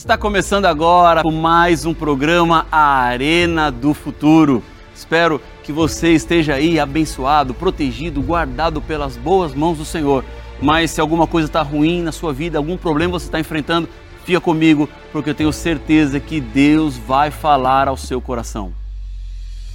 Está começando agora mais um programa A Arena do Futuro. Espero que você esteja aí abençoado, protegido, guardado pelas boas mãos do Senhor. Mas se alguma coisa está ruim na sua vida, algum problema você está enfrentando, fica comigo, porque eu tenho certeza que Deus vai falar ao seu coração.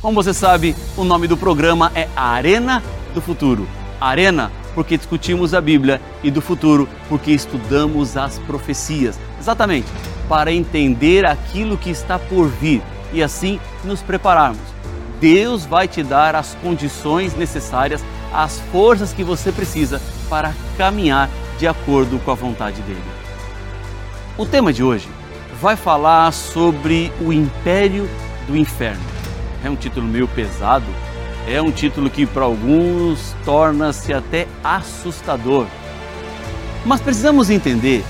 Como você sabe, o nome do programa é Arena do Futuro. Arena porque discutimos a Bíblia e do futuro porque estudamos as profecias. Exatamente, para entender aquilo que está por vir e assim nos prepararmos. Deus vai te dar as condições necessárias, as forças que você precisa para caminhar de acordo com a vontade dele. O tema de hoje vai falar sobre o império do inferno. É um título meio pesado, é um título que para alguns torna-se até assustador. Mas precisamos entender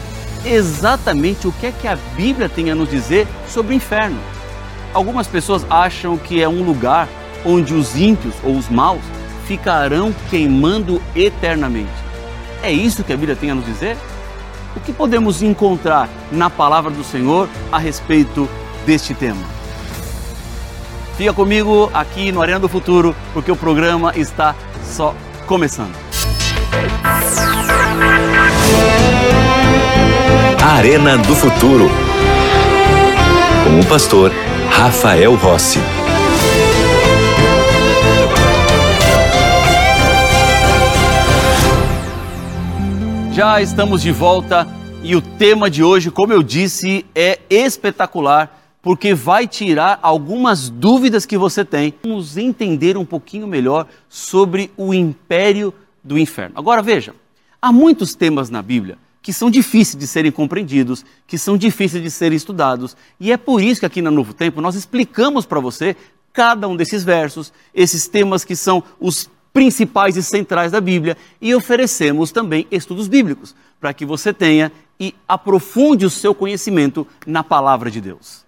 exatamente o que é que a Bíblia tem a nos dizer sobre o inferno. Algumas pessoas acham que é um lugar onde os ímpios ou os maus ficarão queimando eternamente. É isso que a Bíblia tem a nos dizer? O que podemos encontrar na palavra do Senhor a respeito deste tema? Fica comigo aqui no Arena do Futuro, porque o programa está só começando. Arena do Futuro. Com o pastor Rafael Rossi. Já estamos de volta e o tema de hoje, como eu disse, é espetacular porque vai tirar algumas dúvidas que você tem. Vamos entender um pouquinho melhor sobre o império do inferno. Agora veja, há muitos temas na Bíblia que são difíceis de serem compreendidos, que são difíceis de serem estudados, e é por isso que aqui na Novo Tempo nós explicamos para você cada um desses versos, esses temas que são os principais e centrais da Bíblia, e oferecemos também estudos bíblicos, para que você tenha e aprofunde o seu conhecimento na palavra de Deus.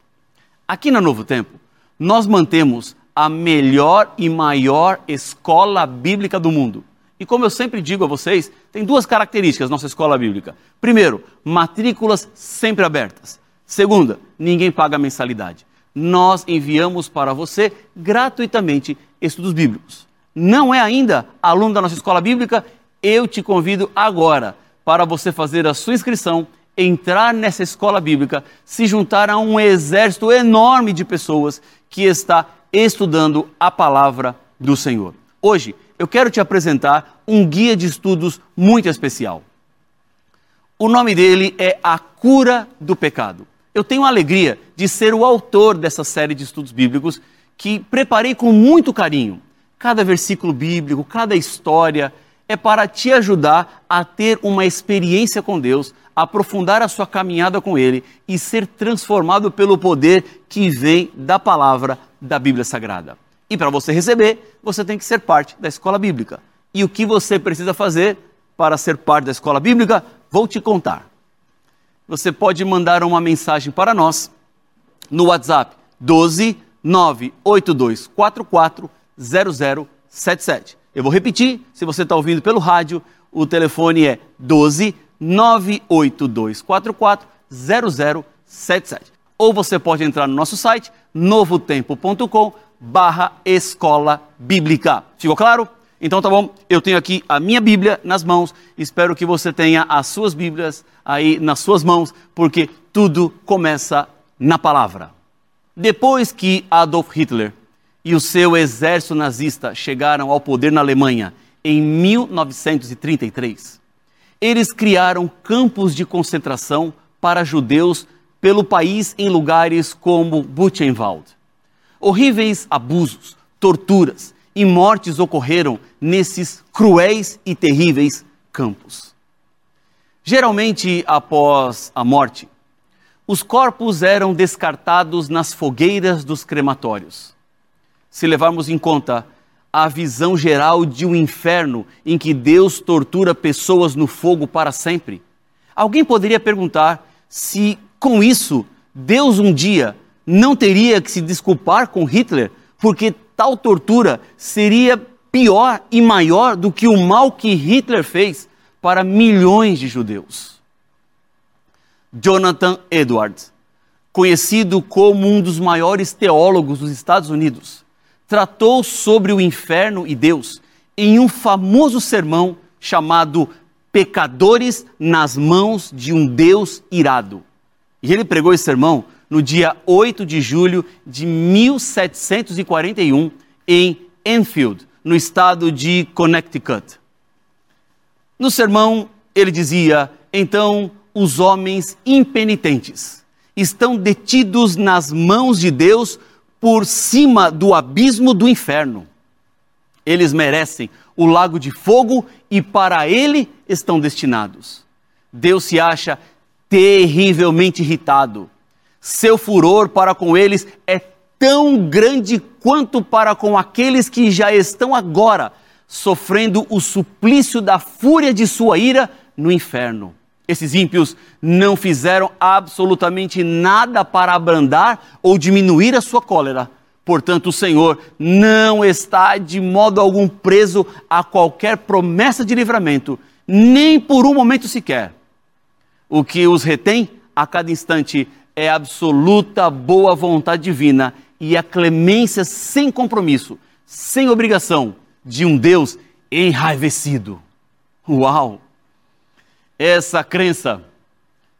Aqui na Novo Tempo, nós mantemos a melhor e maior escola bíblica do mundo. E como eu sempre digo a vocês, tem duas características nossa escola bíblica. Primeiro, matrículas sempre abertas. Segunda, ninguém paga mensalidade. Nós enviamos para você gratuitamente estudos bíblicos. Não é ainda aluno da nossa escola bíblica? Eu te convido agora para você fazer a sua inscrição entrar nessa escola bíblica, se juntar a um exército enorme de pessoas que está estudando a palavra do Senhor. Hoje, eu quero te apresentar um guia de estudos muito especial. O nome dele é A Cura do Pecado. Eu tenho a alegria de ser o autor dessa série de estudos bíblicos que preparei com muito carinho. Cada versículo bíblico, cada história é para te ajudar a ter uma experiência com Deus, aprofundar a sua caminhada com Ele e ser transformado pelo poder que vem da palavra da Bíblia Sagrada. E para você receber, você tem que ser parte da escola bíblica. E o que você precisa fazer para ser parte da escola bíblica? Vou te contar. Você pode mandar uma mensagem para nós no WhatsApp 12 98244 0077. Eu vou repetir, se você está ouvindo pelo rádio, o telefone é 12 98244 0077. Ou você pode entrar no nosso site novotempo.com barra escola bíblica. Ficou claro? Então tá bom, eu tenho aqui a minha Bíblia nas mãos, espero que você tenha as suas Bíblias aí nas suas mãos, porque tudo começa na palavra. Depois que Adolf Hitler e o seu exército nazista chegaram ao poder na Alemanha em 1933, eles criaram campos de concentração para judeus pelo país em lugares como Buchenwald. Horríveis abusos, torturas e mortes ocorreram nesses cruéis e terríveis campos. Geralmente, após a morte, os corpos eram descartados nas fogueiras dos crematórios. Se levarmos em conta a visão geral de um inferno em que Deus tortura pessoas no fogo para sempre. Alguém poderia perguntar se, com isso, Deus um dia não teria que se desculpar com Hitler, porque tal tortura seria pior e maior do que o mal que Hitler fez para milhões de judeus. Jonathan Edwards conhecido como um dos maiores teólogos dos Estados Unidos, tratou sobre o inferno e Deus em um famoso sermão chamado Pecadores nas mãos de um Deus irado. E ele pregou esse sermão no dia 8 de julho de 1741 em Enfield, no estado de Connecticut. No sermão, ele dizia: então os homens impenitentes estão detidos nas mãos de Deus por cima do abismo do inferno. Eles merecem o lago de fogo e para ele estão destinados. Deus se acha terrivelmente irritado. Seu furor para com eles é tão grande quanto para com aqueles que já estão agora sofrendo o suplício da fúria de sua ira no inferno. Esses ímpios não fizeram absolutamente nada para abrandar ou diminuir a sua cólera. Portanto, o Senhor não está de modo algum preso a qualquer promessa de livramento, nem por um momento sequer. O que os retém a cada instante é a absoluta boa vontade divina e a clemência sem compromisso, sem obrigação de um Deus enraivecido. Uau! Essa crença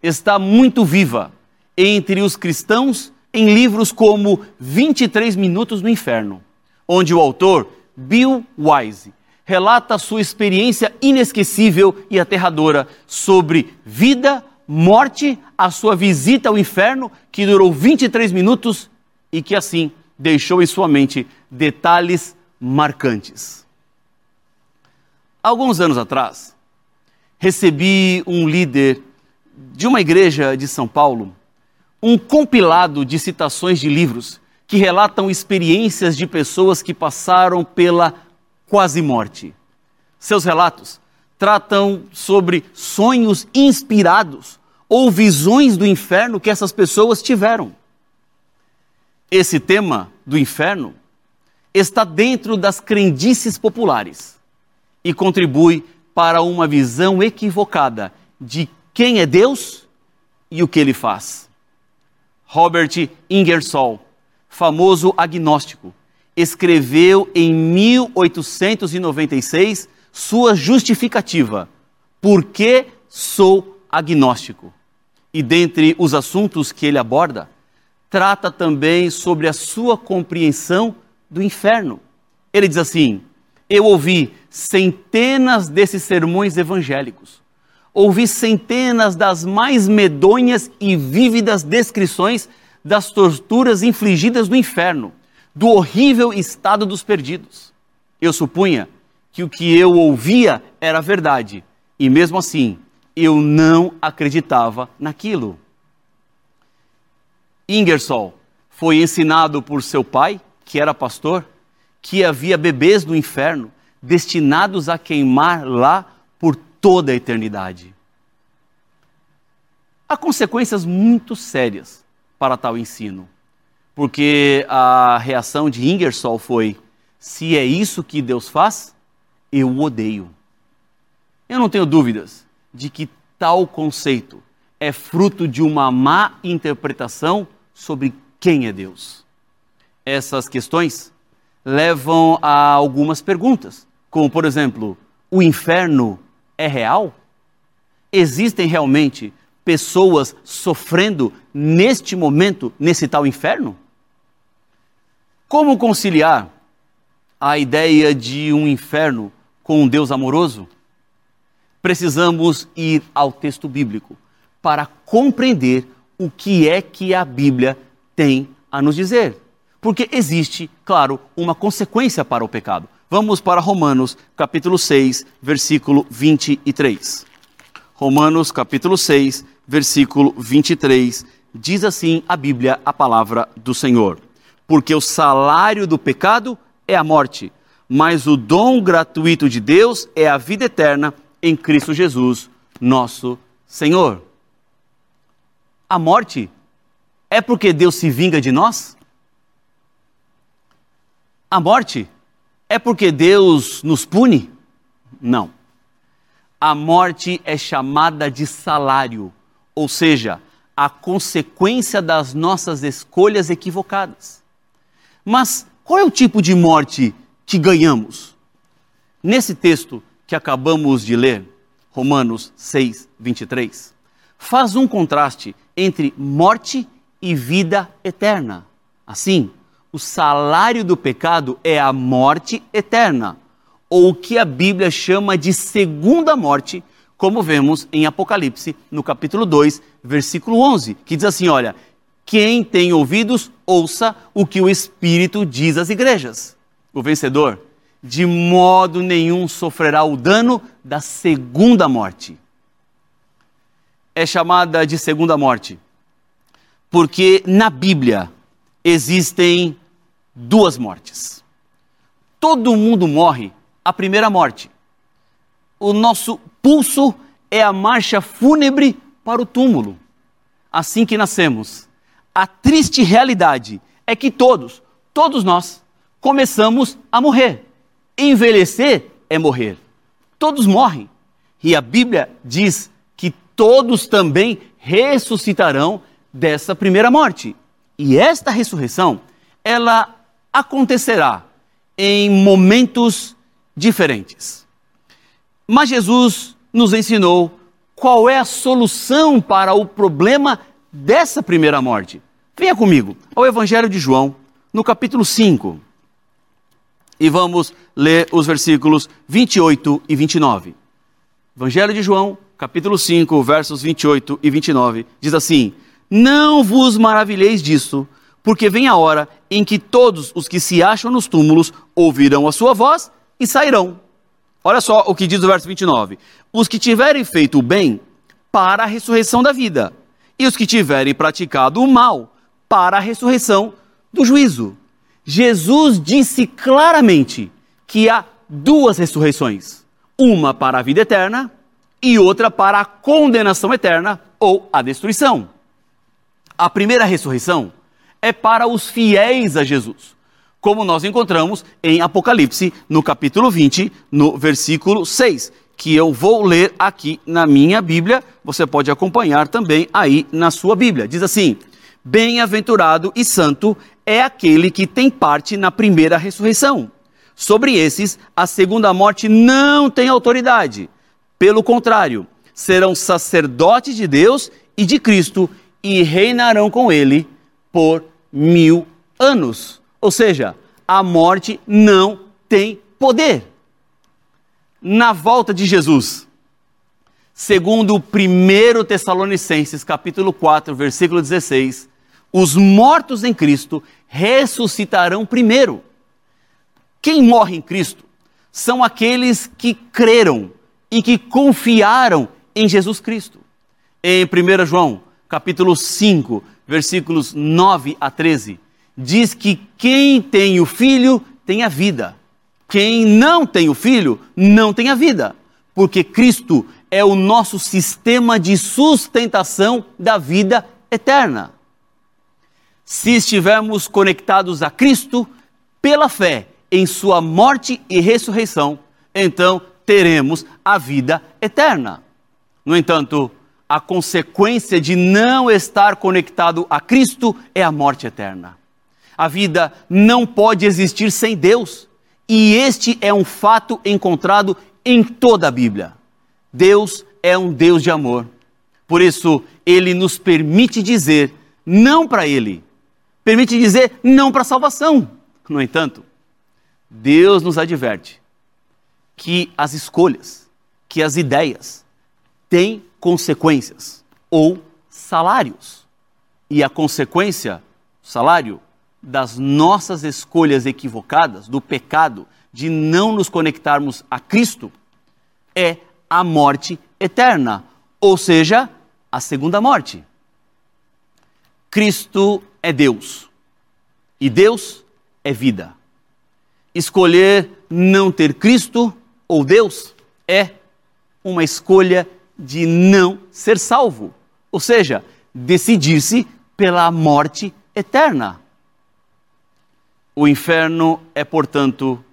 está muito viva entre os cristãos em livros como 23 Minutos no Inferno, onde o autor, Bill Wise, relata sua experiência inesquecível e aterradora sobre vida, morte, a sua visita ao inferno, que durou 23 minutos e que assim deixou em sua mente detalhes marcantes. Alguns anos atrás, recebi um líder de uma igreja de São Paulo, um compilado de citações de livros que relatam experiências de pessoas que passaram pela quase morte. Seus relatos tratam sobre sonhos inspirados ou visões do inferno que essas pessoas tiveram. Esse tema do inferno está dentro das crendices populares e contribui para uma visão equivocada de quem é Deus e o que ele faz. Robert Ingersoll, famoso agnóstico, escreveu em 1896 sua justificativa: Por que sou agnóstico? E dentre os assuntos que ele aborda, trata também sobre a sua compreensão do inferno. Ele diz assim: Eu ouvi centenas desses sermões evangélicos. Ouvi centenas das mais medonhas e vívidas descrições das torturas infligidas no inferno, do horrível estado dos perdidos. Eu supunha que o que eu ouvia era verdade, e mesmo assim eu não acreditava naquilo. Ingersoll foi ensinado por seu pai, que era pastor, que havia bebês no inferno destinados a queimar lá por toda a eternidade. Há consequências muito sérias para tal ensino, porque a reação de Ingersoll foi: se é isso que Deus faz, eu o odeio. Eu não tenho dúvidas de que tal conceito é fruto de uma má interpretação sobre quem é Deus. Essas questões levam a algumas perguntas como por exemplo, o inferno é real? Existem realmente pessoas sofrendo neste momento, nesse tal inferno? Como conciliar a ideia de um inferno com um Deus amoroso? Precisamos ir ao texto bíblico para compreender o que é que a Bíblia tem a nos dizer. Porque existe, claro, uma consequência para o pecado. Vamos para Romanos, capítulo 6, versículo 23. Romanos, capítulo 6, versículo 23. Diz assim a Bíblia, a palavra do Senhor: Porque o salário do pecado é a morte, mas o dom gratuito de Deus é a vida eterna em Cristo Jesus, nosso Senhor. A morte é porque Deus se vinga de nós? A morte é porque Deus nos pune? Não. A morte é chamada de salário, ou seja, a consequência das nossas escolhas equivocadas. Mas qual é o tipo de morte que ganhamos? Nesse texto que acabamos de ler, Romanos 6, 23, faz um contraste entre morte e vida eterna. Assim, o salário do pecado é a morte eterna, ou o que a Bíblia chama de segunda morte, como vemos em Apocalipse, no capítulo 2, versículo 11, que diz assim: Olha, quem tem ouvidos, ouça o que o Espírito diz às igrejas. O vencedor, de modo nenhum, sofrerá o dano da segunda morte. É chamada de segunda morte, porque na Bíblia existem duas mortes. Todo mundo morre a primeira morte. O nosso pulso é a marcha fúnebre para o túmulo. Assim que nascemos. A triste realidade é que todos, todos nós, começamos a morrer. Envelhecer é morrer. Todos morrem. E a Bíblia diz que todos também ressuscitarão dessa primeira morte. E esta ressurreição, ela acontecerá em momentos diferentes. Mas Jesus nos ensinou qual é a solução para o problema dessa primeira morte. Venha comigo ao Evangelho de João, no capítulo 5. E vamos ler os versículos 28 e 29. Evangelho de João, capítulo 5, versos 28 e 29, diz assim: Não vos maravilheis disso, porque vem a hora em que todos os que se acham nos túmulos ouvirão a sua voz e sairão. Olha só o que diz o verso 29. Os que tiverem feito o bem, para a ressurreição da vida, e os que tiverem praticado o mal, para a ressurreição do juízo. Jesus disse claramente que há duas ressurreições: uma para a vida eterna e outra para a condenação eterna ou a destruição. A primeira ressurreição é para os fiéis a Jesus, como nós encontramos em Apocalipse, no capítulo 20, no versículo 6, que eu vou ler aqui na minha Bíblia, você pode acompanhar também aí na sua Bíblia. Diz assim: Bem-aventurado e santo é aquele que tem parte na primeira ressurreição. Sobre esses, a segunda morte não tem autoridade. Pelo contrário, serão sacerdotes de Deus e de Cristo e reinarão com ele por mil anos. Ou seja, a morte não tem poder. Na volta de Jesus, segundo o 1 Tessalonicenses, capítulo 4, versículo 16, os mortos em Cristo ressuscitarão primeiro. Quem morre em Cristo são aqueles que creram e que confiaram em Jesus Cristo. Em 1 João, capítulo 5, versículos 9 a 13, diz que quem tem o filho tem a vida. Quem não tem o filho não tem a vida, porque Cristo é o nosso sistema de sustentação da vida eterna. Se estivermos conectados a Cristo pela fé em Sua morte e ressurreição, então teremos a vida eterna. No entanto, a consequência de não estar conectado a Cristo é a morte eterna. A vida não pode existir sem Deus, e este é um fato encontrado em toda a Bíblia. Deus é um Deus de amor. Por isso, ele nos permite dizer não para ele, permite dizer não para a salvação. No entanto, Deus nos adverte que as escolhas, que as ideias têm consequências ou salários. E a consequência, salário, das nossas escolhas equivocadas, do pecado, de não nos conectarmos a Cristo, é a morte eterna, ou seja, a segunda morte. Cristo é Deus e Deus é vida. Escolher não ter Cristo ou Deus é uma escolha de não ser salvo, ou seja, decidir-se pela morte eterna. O inferno é, portanto,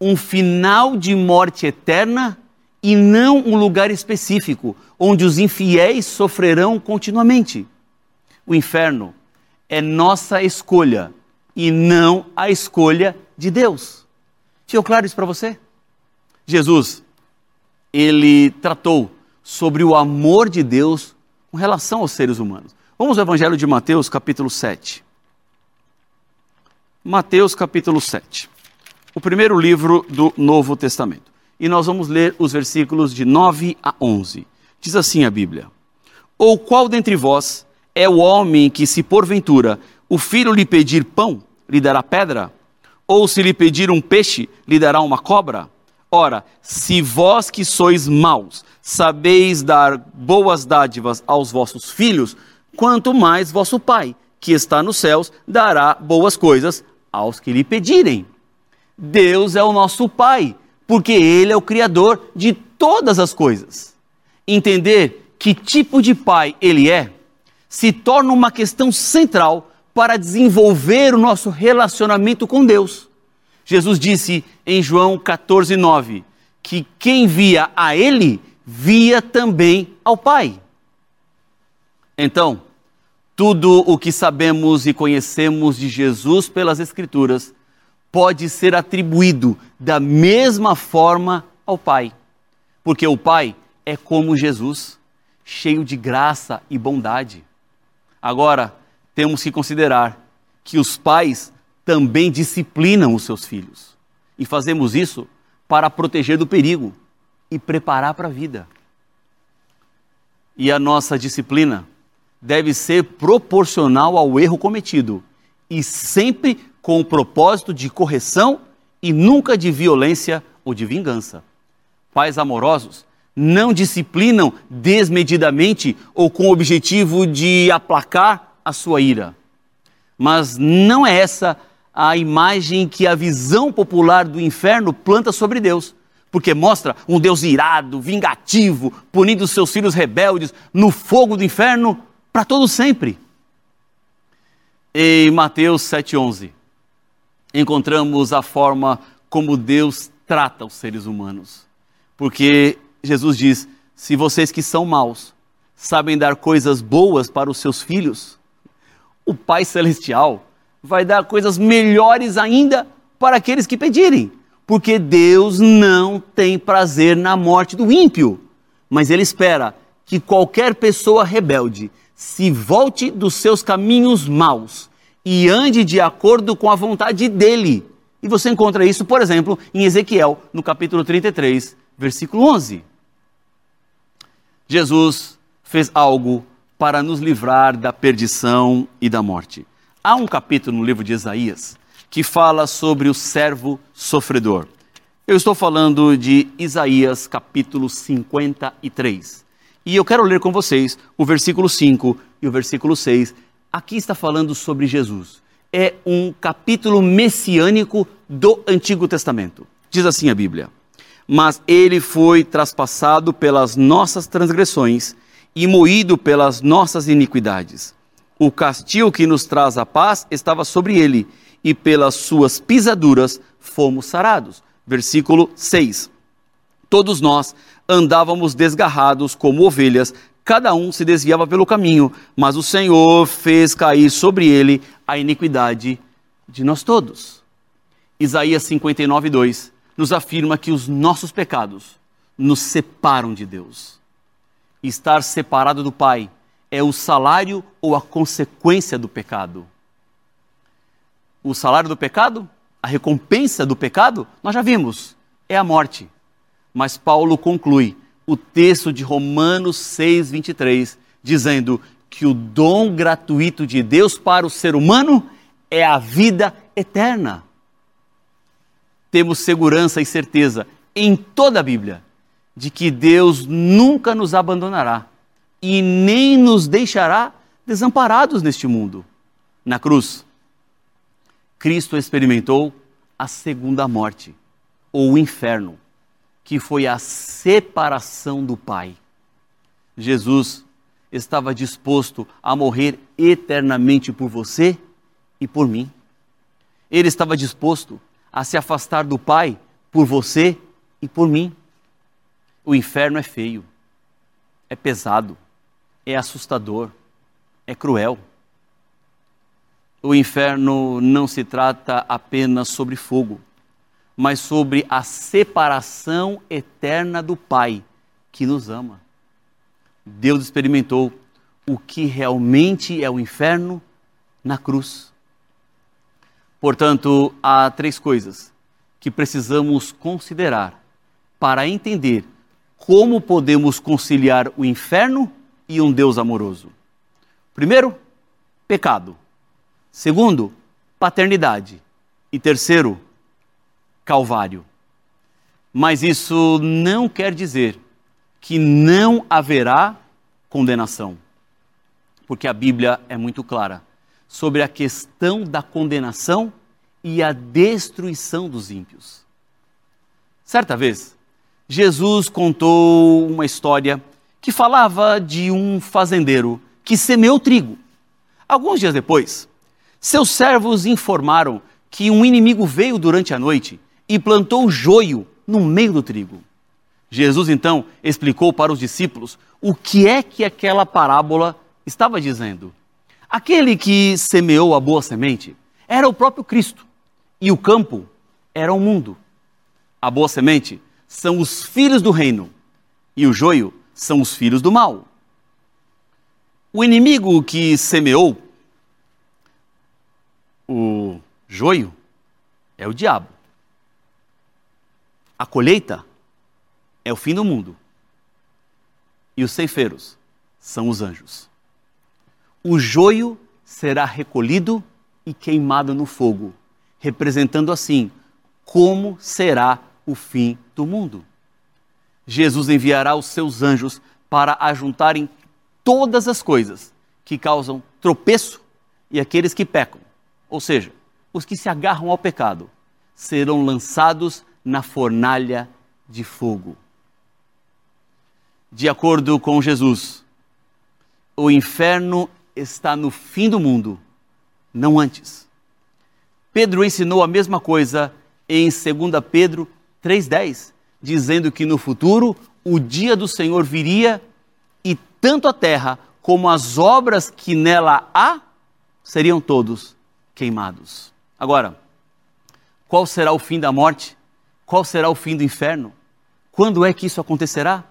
um final de morte eterna e não um lugar específico onde os infiéis sofrerão continuamente. o inferno é nossa escolha e não a escolha de Deus. Ficou claro isso para você? Jesus, ele tratou sobre o amor de Deus com relação aos seres humanos. Vamos ao Evangelho de Mateus, capítulo 7. Mateus, capítulo 7. O primeiro livro do Novo Testamento. E nós vamos ler os versículos de 9 a 11. Diz assim a Bíblia: Ou qual dentre vós é o homem que, se porventura o filho lhe pedir pão, lhe dará pedra? Ou se lhe pedir um peixe, lhe dará uma cobra? Ora, se vós que sois maus, sabeis dar boas dádivas aos vossos filhos, quanto mais vosso Pai, que está nos céus, dará boas coisas aos que lhe pedirem. Deus é o nosso Pai, porque Ele é o Criador de todas as coisas. Entender que tipo de Pai Ele é se torna uma questão central para desenvolver o nosso relacionamento com Deus. Jesus disse em João 14,9 que quem via a Ele, via também ao Pai. Então, tudo o que sabemos e conhecemos de Jesus pelas Escrituras pode ser atribuído da mesma forma ao Pai, porque o Pai é como Jesus, cheio de graça e bondade. Agora, temos que considerar que os pais também disciplinam os seus filhos. E fazemos isso para proteger do perigo e preparar para a vida. E a nossa disciplina deve ser proporcional ao erro cometido e sempre com o propósito de correção e nunca de violência ou de vingança. Pais amorosos não disciplinam desmedidamente ou com o objetivo de aplacar a sua ira. Mas não é essa a imagem que a visão popular do inferno planta sobre Deus, porque mostra um Deus irado, vingativo, punindo seus filhos rebeldes no fogo do inferno para todo sempre. Em Mateus 7:11 encontramos a forma como Deus trata os seres humanos. Porque Jesus diz: "Se vocês que são maus sabem dar coisas boas para os seus filhos, o Pai Celestial vai dar coisas melhores ainda para aqueles que pedirem, porque Deus não tem prazer na morte do ímpio, mas Ele espera que qualquer pessoa rebelde se volte dos seus caminhos maus e ande de acordo com a vontade dele. E você encontra isso, por exemplo, em Ezequiel, no capítulo 33, versículo 11. Jesus fez algo para nos livrar da perdição e da morte. Há um capítulo no livro de Isaías que fala sobre o servo sofredor. Eu estou falando de Isaías capítulo 53. E eu quero ler com vocês o versículo 5 e o versículo 6. Aqui está falando sobre Jesus. É um capítulo messiânico do Antigo Testamento. Diz assim a Bíblia: Mas ele foi traspassado pelas nossas transgressões e moído pelas nossas iniquidades. O castigo que nos traz a paz estava sobre ele, e pelas suas pisaduras fomos sarados. Versículo 6. Todos nós andávamos desgarrados como ovelhas, cada um se desviava pelo caminho, mas o Senhor fez cair sobre ele a iniquidade de nós todos. Isaías 59, 2 nos afirma que os nossos pecados nos separam de Deus estar separado do Pai é o salário ou a consequência do pecado. O salário do pecado, a recompensa do pecado, nós já vimos, é a morte. Mas Paulo conclui o texto de Romanos 6, 23, dizendo que o dom gratuito de Deus para o ser humano é a vida eterna. Temos segurança e certeza em toda a Bíblia de que Deus nunca nos abandonará e nem nos deixará desamparados neste mundo. Na cruz, Cristo experimentou a segunda morte, ou o inferno, que foi a separação do Pai. Jesus estava disposto a morrer eternamente por você e por mim. Ele estava disposto a se afastar do Pai por você e por mim. O inferno é feio, é pesado, é assustador, é cruel. o inferno não se trata apenas sobre fogo, mas sobre a separação eterna do Pai que nos ama. Deus experimentou o que realmente é o inferno na cruz. Portanto, há três coisas que precisamos considerar para entender como podemos conciliar o inferno e um Deus amoroso. Primeiro, pecado. Segundo, paternidade. E terceiro, Calvário. Mas isso não quer dizer que não haverá condenação. Porque a Bíblia é muito clara sobre a questão da condenação e a destruição dos ímpios. Certa vez, Jesus contou uma história que falava de um fazendeiro que semeou trigo. Alguns dias depois, seus servos informaram que um inimigo veio durante a noite e plantou joio no meio do trigo. Jesus então explicou para os discípulos o que é que aquela parábola estava dizendo. Aquele que semeou a boa semente era o próprio Cristo e o campo era o mundo. A boa semente são os filhos do reino e o joio são os filhos do mal. O inimigo que semeou o joio é o diabo. A colheita é o fim do mundo. E os ceifeiros são os anjos. O joio será recolhido e queimado no fogo, representando assim como será o fim do mundo. Jesus enviará os seus anjos para ajuntarem todas as coisas que causam tropeço e aqueles que pecam, ou seja, os que se agarram ao pecado, serão lançados na fornalha de fogo de acordo com Jesus, o inferno está no fim do mundo, não antes. Pedro ensinou a mesma coisa em 2 Pedro 3,10, dizendo que no futuro o dia do Senhor viria e tanto a terra como as obras que nela há seriam todos queimados. Agora, qual será o fim da morte? Qual será o fim do inferno? Quando é que isso acontecerá?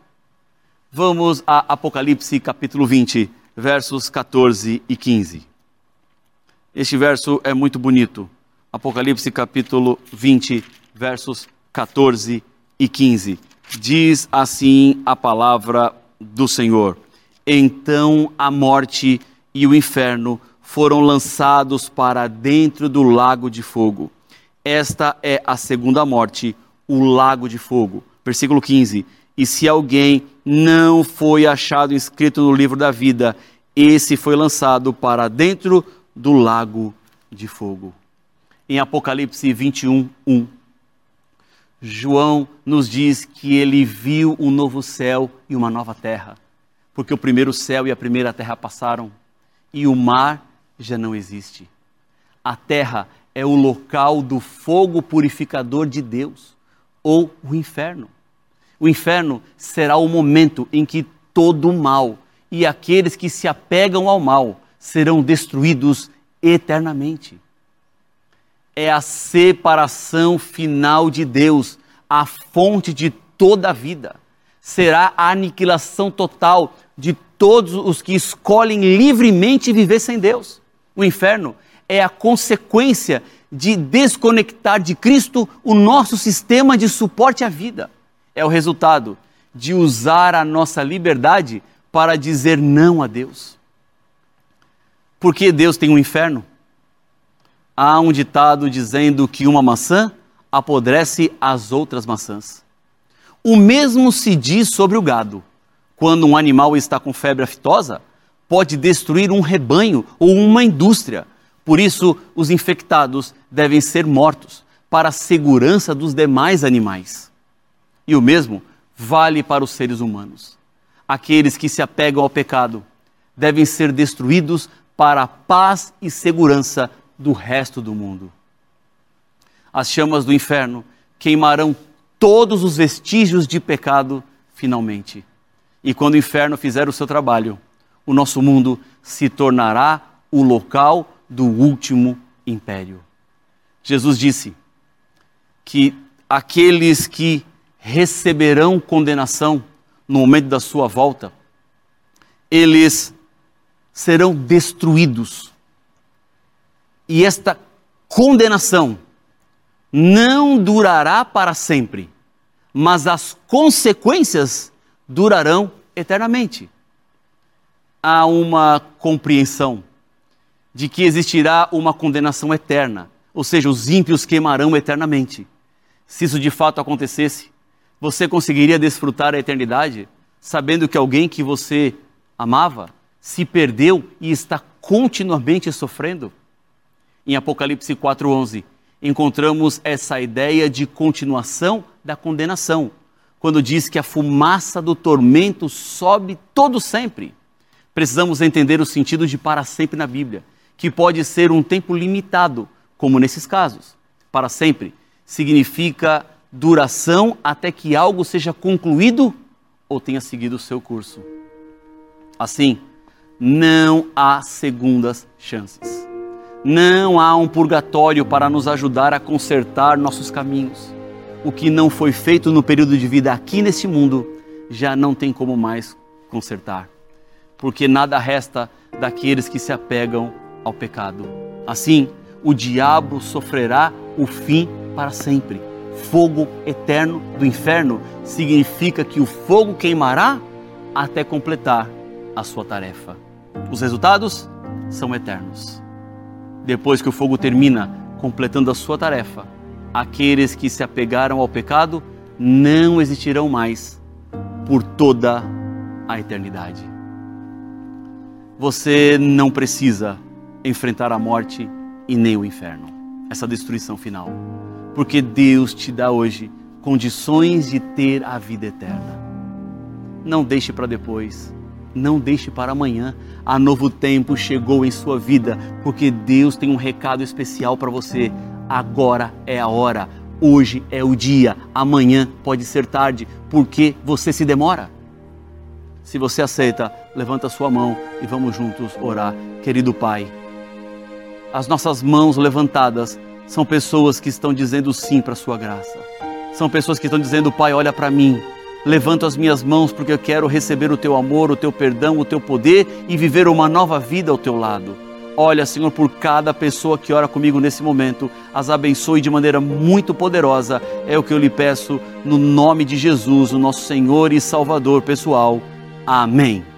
Vamos a Apocalipse capítulo 20, versos 14 e 15. Este verso é muito bonito. Apocalipse capítulo 20, versos 14 e 15. Diz assim a palavra do Senhor: Então a morte e o inferno foram lançados para dentro do lago de fogo. Esta é a segunda morte, o lago de fogo. Versículo 15 e se alguém não foi achado inscrito no livro da vida, esse foi lançado para dentro do lago de fogo. Em Apocalipse 21, 1, João nos diz que ele viu um novo céu e uma nova terra, porque o primeiro céu e a primeira terra passaram e o mar já não existe. A terra é o local do fogo purificador de Deus, ou o inferno. O inferno será o momento em que todo o mal e aqueles que se apegam ao mal serão destruídos eternamente. É a separação final de Deus, a fonte de toda a vida. Será a aniquilação total de todos os que escolhem livremente viver sem Deus. O inferno é a consequência de desconectar de Cristo o nosso sistema de suporte à vida é o resultado de usar a nossa liberdade para dizer não a Deus. Porque Deus tem um inferno? Há um ditado dizendo que uma maçã apodrece as outras maçãs. O mesmo se diz sobre o gado. Quando um animal está com febre aftosa, pode destruir um rebanho ou uma indústria. Por isso, os infectados devem ser mortos para a segurança dos demais animais. E o mesmo vale para os seres humanos. Aqueles que se apegam ao pecado devem ser destruídos para a paz e segurança do resto do mundo. As chamas do inferno queimarão todos os vestígios de pecado finalmente. E quando o inferno fizer o seu trabalho, o nosso mundo se tornará o local do último império. Jesus disse que aqueles que receberão condenação no momento da sua volta, eles serão destruídos. E esta condenação não durará para sempre, mas as consequências durarão eternamente. Há uma compreensão de que existirá uma condenação eterna, ou seja, os ímpios queimarão eternamente. Se isso de fato acontecesse, você conseguiria desfrutar a eternidade sabendo que alguém que você amava se perdeu e está continuamente sofrendo? Em Apocalipse 4:11, encontramos essa ideia de continuação da condenação, quando diz que a fumaça do tormento sobe todo sempre. Precisamos entender o sentido de para sempre na Bíblia, que pode ser um tempo limitado, como nesses casos. Para sempre significa duração até que algo seja concluído ou tenha seguido o seu curso. Assim, não há segundas chances. Não há um purgatório para nos ajudar a consertar nossos caminhos. O que não foi feito no período de vida aqui nesse mundo já não tem como mais consertar, porque nada resta daqueles que se apegam ao pecado. Assim, o diabo sofrerá o fim para sempre. Fogo eterno do inferno significa que o fogo queimará até completar a sua tarefa. Os resultados são eternos depois que o fogo termina, completando a sua tarefa, aqueles que se apegaram ao pecado não existirão mais por toda a eternidade. Você não precisa enfrentar a morte e nem o inferno, essa destruição final, porque Deus te dá hoje condições de ter a vida eterna. Não deixe para depois não deixe para amanhã. A novo tempo chegou em sua vida, porque Deus tem um recado especial para você. Agora é a hora. Hoje é o dia. Amanhã pode ser tarde, porque você se demora. Se você aceita, levanta sua mão e vamos juntos orar. Querido Pai, as nossas mãos levantadas são pessoas que estão dizendo sim para a sua graça. São pessoas que estão dizendo, Pai, olha para mim Levanto as minhas mãos porque eu quero receber o teu amor, o teu perdão, o teu poder e viver uma nova vida ao teu lado. Olha, Senhor, por cada pessoa que ora comigo nesse momento, as abençoe de maneira muito poderosa. É o que eu lhe peço no nome de Jesus, o nosso Senhor e Salvador pessoal. Amém.